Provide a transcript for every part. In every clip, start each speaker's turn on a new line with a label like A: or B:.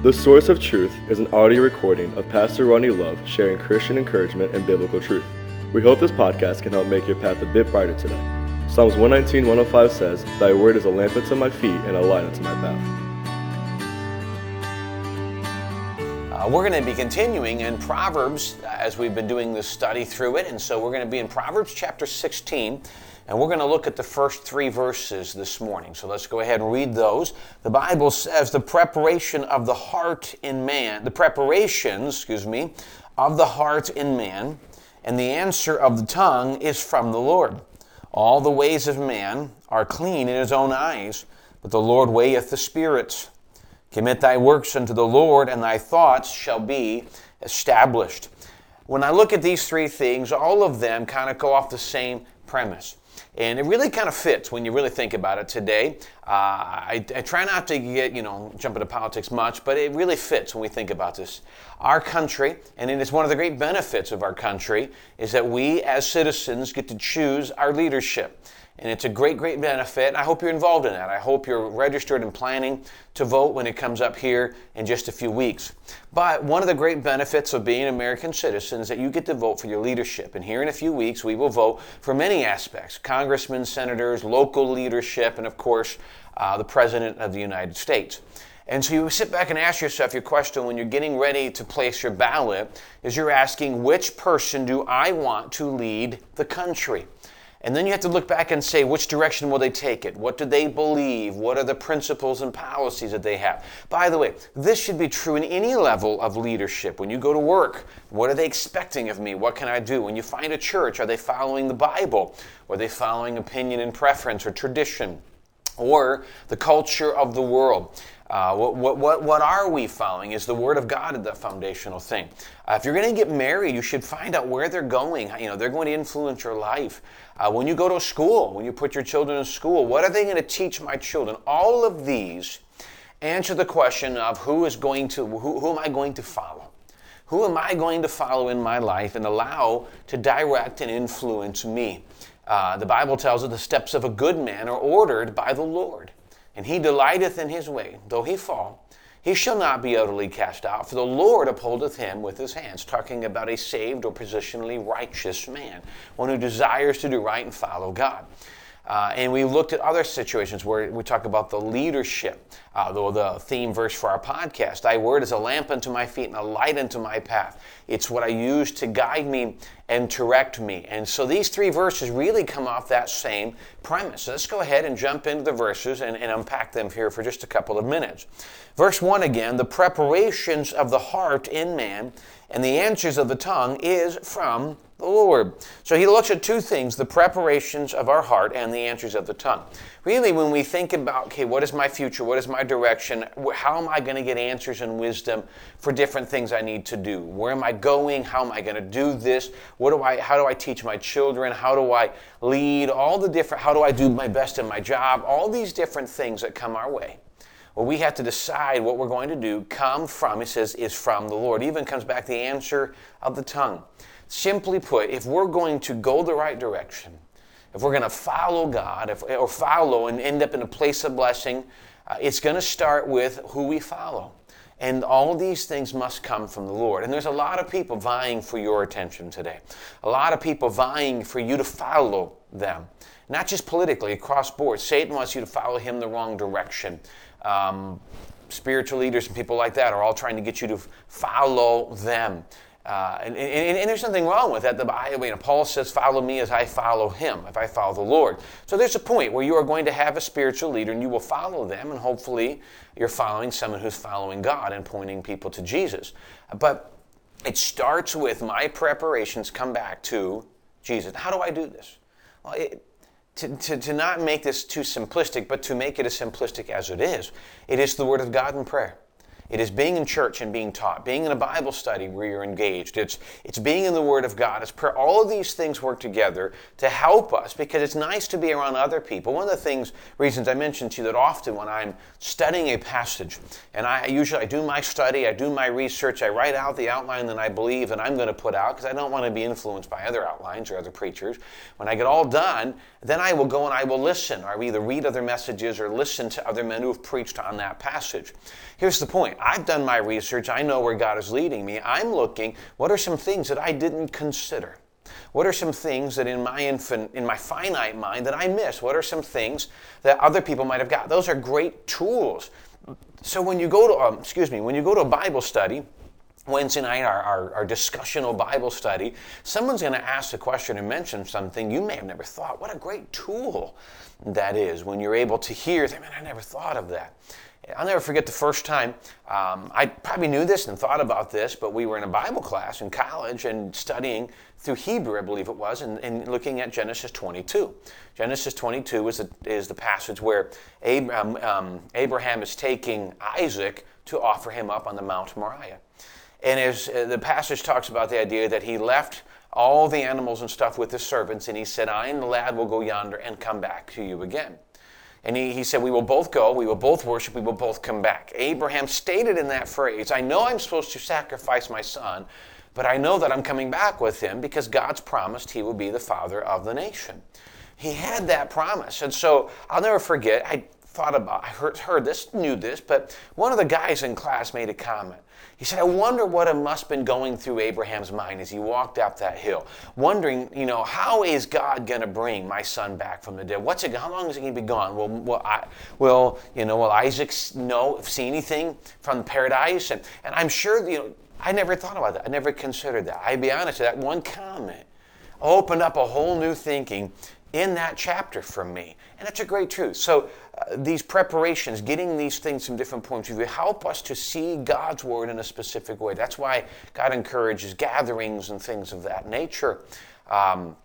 A: The Source of Truth is an audio recording of Pastor Ronnie Love sharing Christian encouragement and biblical truth. We hope this podcast can help make your path a bit brighter today. Psalms 119, 105 says, Thy word is a lamp unto my feet and a light unto my
B: path. Uh, we're going to be continuing in Proverbs as we've been doing this study through it. And so we're going to be in Proverbs chapter 16. And we're going to look at the first three verses this morning. So let's go ahead and read those. The Bible says, The preparation of the heart in man, the preparations, excuse me, of the heart in man, and the answer of the tongue is from the Lord. All the ways of man are clean in his own eyes, but the Lord weigheth the spirits. Commit thy works unto the Lord, and thy thoughts shall be established. When I look at these three things, all of them kind of go off the same premise. And it really kind of fits when you really think about it today. Uh, I, I, try not to get, you know, jump into politics much, but it really fits when we think about this. Our country, and it is one of the great benefits of our country, is that we as citizens get to choose our leadership. And it's a great, great benefit. I hope you're involved in that. I hope you're registered and planning to vote when it comes up here in just a few weeks. But one of the great benefits of being an American citizen is that you get to vote for your leadership. And here in a few weeks, we will vote for many aspects congressmen, senators, local leadership, and of course, uh, the President of the United States. And so you sit back and ask yourself your question when you're getting ready to place your ballot is you're asking, which person do I want to lead the country? And then you have to look back and say, which direction will they take it? What do they believe? What are the principles and policies that they have? By the way, this should be true in any level of leadership. When you go to work, what are they expecting of me? What can I do? When you find a church, are they following the Bible? Are they following opinion and preference or tradition? Or the culture of the world? Uh, what, what, what, what are we following? Is the Word of God the foundational thing? Uh, if you're going to get married, you should find out where they're going. You know, they're going to influence your life. Uh, when you go to school, when you put your children in school, what are they going to teach my children? All of these answer the question of who is going to, who, who am I going to follow? Who am I going to follow in my life and allow to direct and influence me? Uh, the Bible tells us the steps of a good man are ordered by the Lord, and he delighteth in his way, though he fall he shall not be utterly cast out, for the Lord upholdeth him with his hands. Talking about a saved or positionally righteous man, one who desires to do right and follow God. Uh, and we looked at other situations where we talk about the leadership, uh, the, the theme verse for our podcast. Thy word is a lamp unto my feet and a light unto my path. It's what I use to guide me and direct me. And so these three verses really come off that same premise. So let's go ahead and jump into the verses and, and unpack them here for just a couple of minutes. Verse 1 again the preparations of the heart in man and the answers of the tongue is from the Lord. So he looks at two things the preparations of our heart and the answers of the tongue. Really, when we think about, okay, what is my future? What is my direction? How am I going to get answers and wisdom for different things I need to do? Where am I going? How am I going to do this? What do I, how do I teach my children? How do I lead? All the different, how do I do my best in my job? All these different things that come our way. Well, we have to decide what we're going to do come from, it says, is from the Lord. Even comes back the answer of the tongue. Simply put, if we're going to go the right direction, if we're going to follow God, if, or follow and end up in a place of blessing, uh, it's going to start with who we follow. And all these things must come from the Lord. And there's a lot of people vying for your attention today. A lot of people vying for you to follow them. Not just politically, across board. Satan wants you to follow him the wrong direction. Um, spiritual leaders and people like that are all trying to get you to follow them. Uh, and, and, and, there's nothing wrong with that. The Bible, you Paul says, "Follow me as I follow Him, if I follow the Lord." So there's a point where you are going to have a spiritual leader, and you will follow them, and hopefully you're following someone who's following God and pointing people to Jesus. But it starts with my preparations come back to Jesus. How do I do this? Well, it, to, to, to not make this too simplistic, but to make it as simplistic as it is, it is the Word of God in prayer. It is being in church and being taught, being in a Bible study where you're engaged. It's, it's being in the Word of God. It's prayer. All of these things work together to help us because it's nice to be around other people. One of the things, reasons I mentioned to you that often when I'm studying a passage, and I usually I do my study, I do my research, I write out the outline that I believe that I'm going to put out because I don't want to be influenced by other outlines or other preachers. When I get all done, then I will go and I will listen. I will either read other messages or listen to other men who have preached on that passage. Here's the point I've done my research. I know where God is leading me. I'm looking, what are some things that I didn't consider? What are some things that in my infant, in my finite mind that I miss? What are some things that other people might have got? Those are great tools. So when you go to, um, excuse me, when you go to a Bible study, Wednesday night, our, our, our discussional Bible study, someone's going to ask a question and mention something you may have never thought. What a great tool that is when you're able to hear, man, I never thought of that. I'll never forget the first time. Um, I probably knew this and thought about this, but we were in a Bible class in college and studying through Hebrew, I believe it was, and, and looking at Genesis 22. Genesis 22 is the, is the passage where Abraham, um, Abraham is taking Isaac to offer him up on the Mount Moriah. And as uh, the passage talks about the idea that he left all the animals and stuff with his servants, and he said, I and the lad will go yonder and come back to you again. And he, he said, We will both go, we will both worship, we will both come back. Abraham stated in that phrase, I know I'm supposed to sacrifice my son, but I know that I'm coming back with him because God's promised he will be the father of the nation. He had that promise. And so I'll never forget, I thought about, I heard, heard this, knew this, but one of the guys in class made a comment. He said, I wonder what it must have been going through Abraham's mind as he walked up that hill, wondering, you know, how is God going to bring my son back from the dead? What's it, how long is he going to be gone? Will, will, I, will, you know, will Isaac know, see anything from paradise? And, and I'm sure, you know, I never thought about that. I never considered that. I'd be honest, that one comment opened up a whole new thinking in that chapter for me. And it's a great truth. So, these preparations, getting these things from different points of view, help us to see God's Word in a specific way. That's why God encourages gatherings and things of that nature. Um,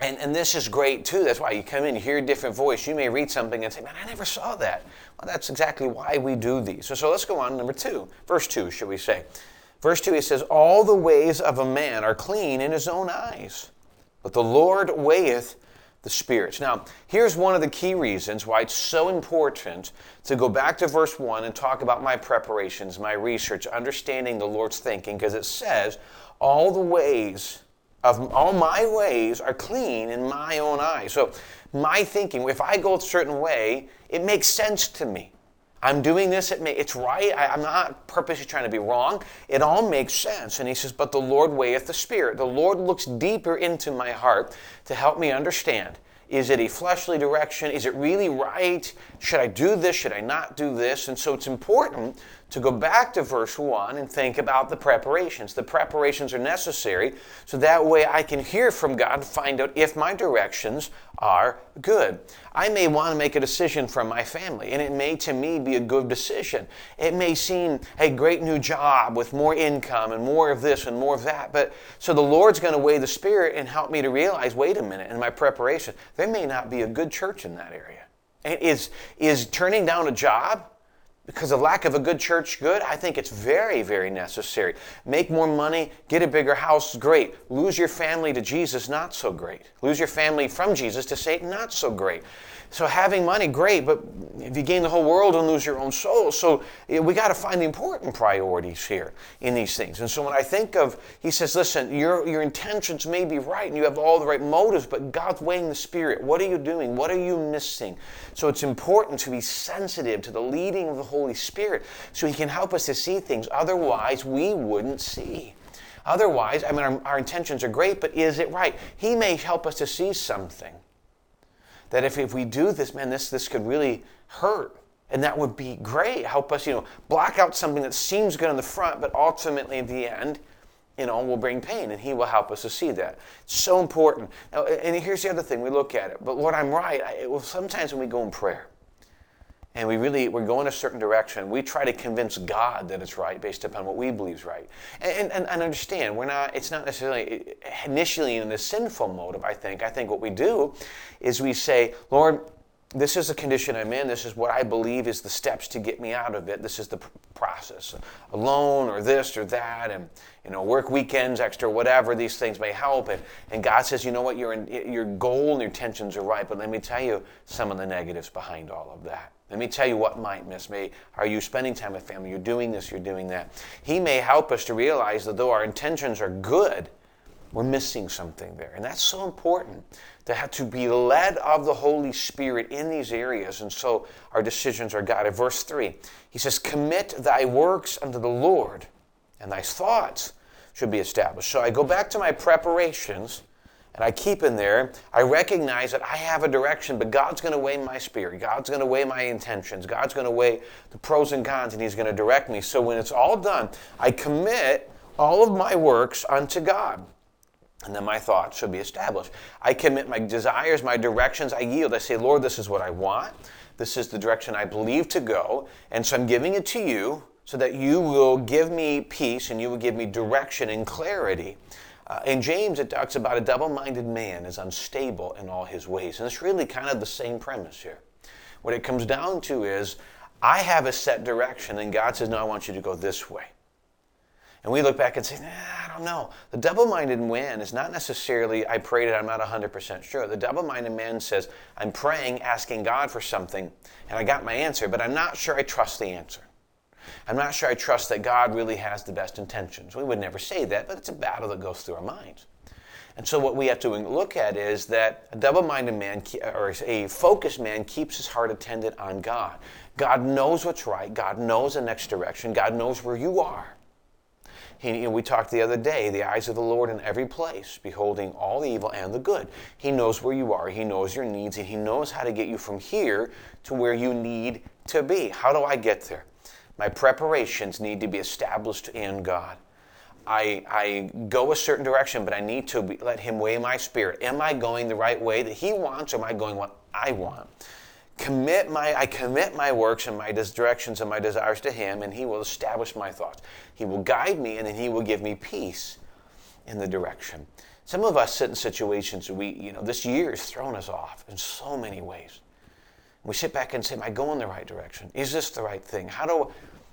B: and, and this is great too. That's why you come in, hear a different voice. You may read something and say, Man, I never saw that. Well, that's exactly why we do these. So, so let's go on. Number two, verse two, should we say? Verse 2, he says, All the ways of a man are clean in his own eyes, but the Lord weigheth the spirits. Now, here's one of the key reasons why it's so important to go back to verse 1 and talk about my preparations, my research, understanding the Lord's thinking, because it says, All the ways of all my ways are clean in my own eyes. So, my thinking, if I go a certain way, it makes sense to me. I'm doing this, it may, it's right. I, am not purposely trying to be wrong. It all makes sense. And he says, But the Lord weigheth the Spirit. The Lord looks deeper into my heart to help me understand. Is it a fleshly direction? Is it really right? Should I do this? Should I not do this? And so it's important to go back to verse 1 and think about the preparations. The preparations are necessary so that way I can hear from God and find out if my directions are good. I may want to make a decision for my family, and it may to me be a good decision. It may seem a great new job with more income and more of this and more of that. But so the Lord's going to weigh the Spirit and help me to realize wait a minute, in my preparation, there may not be a good church in that area. Is, is turning down a job because of lack of a good church good i think it's very very necessary. Make more money get a bigger house great. Lose your family to jesus not so great. Lose your family from jesus to satan not so great so having money, great, but if you gain the whole world and lose your own soul, so we got to find the important priorities here in these things. And so when I think of, he says, listen, your, your intentions may be right and you have all the right motives, but God's weighing the spirit. What are you doing? What are you missing? So it's important to be sensitive to the leading of the Holy Spirit so he can help us to see things. Otherwise, we wouldn't see. Otherwise, I mean, our, our intentions are great, but is it right? He may help us to see something that if, if we do this, man, this, this could really hurt. And that would be great. Help us, you know, block out something that seems good on the front, but ultimately at the end, you know, will bring pain, and He will help us to see that. It's so important. Now, and here's the other thing: we look at it. But Lord, I'm right. I, well, sometimes when we go in prayer, and we really we're going a certain direction. We try to convince god that it's right based upon what we believe is right. And, and, and understand we're not it's not necessarily initially in a sinful motive i think. I think what we do is we say lord this is the condition i'm in. This is what i believe is the steps to get me out of it. This is the process. A loan or this or that and you know work weekends extra whatever these things may help. And, and god says you know what? Your, your goal and your intentions are right but let me tell you some of the negatives behind all of that let me tell you what might miss me. Are you spending time with family? You're doing this, you're doing that. He may help us to realize that though our intentions are good, we're missing something there. And that's so important to have to be led of the Holy Spirit in these areas. And so our decisions are guided. Verse 3, he says, Commit thy works unto the Lord, and thy thoughts should be established. So I go back to my preparations and I keep in there. I recognize that I have a direction, but God's going to weigh my spirit. God's going to weigh my intentions. God's going to weigh the pros and cons, and He's going to direct me. So when it's all done, I commit all of my works unto God. And then my thoughts should be established. I commit my desires, my directions, I yield. I say, Lord, this is what I want. This is the direction I believe to go. And so I'm giving it to you so that you will give me peace and you will give me direction and clarity. Uh, in James, it talks about a double minded man is unstable in all his ways. And it's really kind of the same premise here. What it comes down to is I have a set direction, and God says, No, I want you to go this way. And we look back and say, nah, I don't know. The double minded man is not necessarily, I prayed it, I'm not 100% sure. The double minded man says, I'm praying, asking God for something, and I got my answer, but I'm not sure I trust the answer. I'm not sure I trust that God really has the best intentions. We would never say that, but it's a battle that goes through our minds. And so, what we have to look at is that a double minded man or a focused man keeps his heart attended on God. God knows what's right, God knows the next direction, God knows where you are. He, you know, we talked the other day, the eyes of the Lord in every place, beholding all the evil and the good. He knows where you are, He knows your needs, and He knows how to get you from here to where you need to be. How do I get there? My preparations need to be established in God. I, I go a certain direction, but I need to be, let Him weigh my spirit. Am I going the right way that He wants, or am I going what I want? commit my I commit my works and my directions and my desires to him and he will establish my thoughts. He will guide me and then he will give me peace in the direction. Some of us sit in situations we, you know, this year has thrown us off in so many ways. We sit back and say, Am I going the right direction? Is this the right thing? How do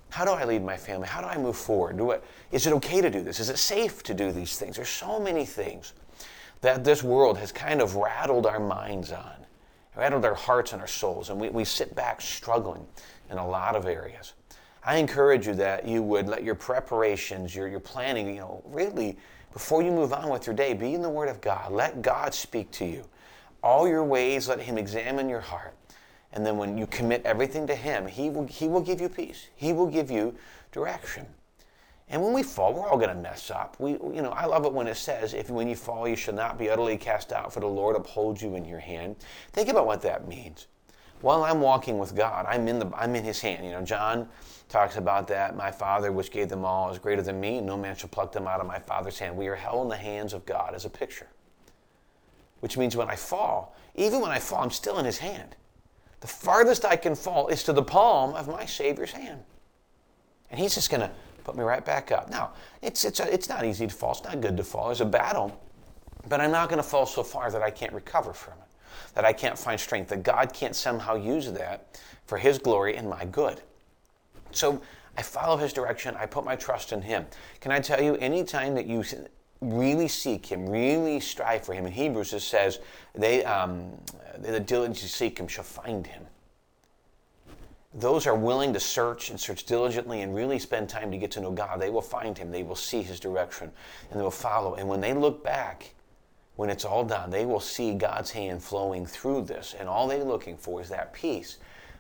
B: how do I lead my family? How do I move forward? Do I, is it okay to do this? Is it safe to do these things? There's so many things that this world has kind of rattled our minds on rattled our hearts and our souls, and we, we sit back struggling in a lot of areas. I encourage you that you would let your preparations, your, your planning, you know, really, before you move on with your day, be in the Word of God. Let God speak to you. All your ways, let Him examine your heart. And then when you commit everything to Him, He will, he will give you peace. He will give you direction. And when we fall, we're all going to mess up. We, you know, I love it when it says, "If when you fall, you shall not be utterly cast out, for the Lord upholds you in your hand." Think about what that means. While I'm walking with God, I'm in the, I'm in His hand. You know, John talks about that. My Father, which gave them all, is greater than me, and no man shall pluck them out of my Father's hand. We are held in the hands of God as a picture. Which means when I fall, even when I fall, I'm still in His hand. The farthest I can fall is to the palm of my Savior's hand, and He's just going to put me right back up. Now, it's, it's, a, it's not easy to fall. It's not good to fall. There's a battle. But I'm not going to fall so far that I can't recover from it, that I can't find strength, that God can't somehow use that for His glory and my good. So I follow His direction. I put my trust in Him. Can I tell you, anytime that you really seek Him, really strive for Him, in Hebrews it says, they, um, the diligent seek Him shall find Him those are willing to search and search diligently and really spend time to get to know God, they will find Him, they will see His direction, and they will follow. And when they look back, when it's all done, they will see God's hand flowing through this. And all they're looking for is that peace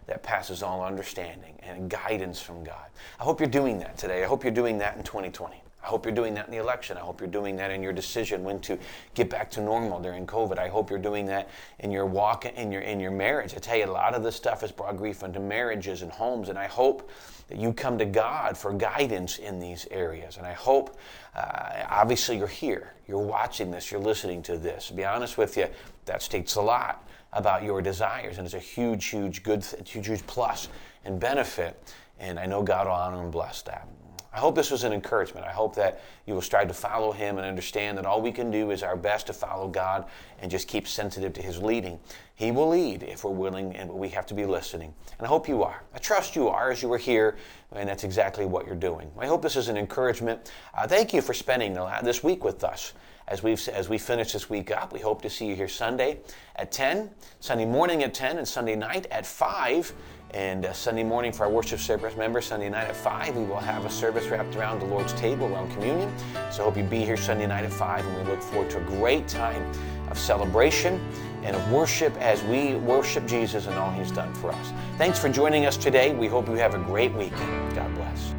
B: that passes all understanding and guidance from God. I hope you're doing that today. I hope you're doing that in 2020. I hope you're doing that in the election. I hope you're doing that in your decision when to get back to normal during COVID. I hope you're doing that in your walk in your in your marriage. I tell you, a lot of this stuff has brought grief into marriages and homes, and I hope that you come to God for guidance in these areas. And I hope, uh, obviously, you're here, you're watching this, you're listening to this. To be honest with you, that states a lot about your desires, and it's a huge, huge good, huge, huge plus and benefit. And I know God will honor and bless that. I hope this was an encouragement. I hope that you will strive to follow Him and understand that all we can do is our best to follow God and just keep sensitive to His leading. He will lead if we're willing, and we have to be listening. And I hope you are. I trust you are as you are here, and that's exactly what you're doing. I hope this is an encouragement. Uh, thank you for spending this week with us as we as we finish this week up. We hope to see you here Sunday at 10, Sunday morning at 10, and Sunday night at 5. And uh, Sunday morning for our worship service members, Sunday night at 5, we will have a service wrapped around the Lord's table, around communion. So I hope you be here Sunday night at 5, and we look forward to a great time of celebration and of worship as we worship Jesus and all he's done for us. Thanks for joining us today. We hope you have a great weekend. God bless.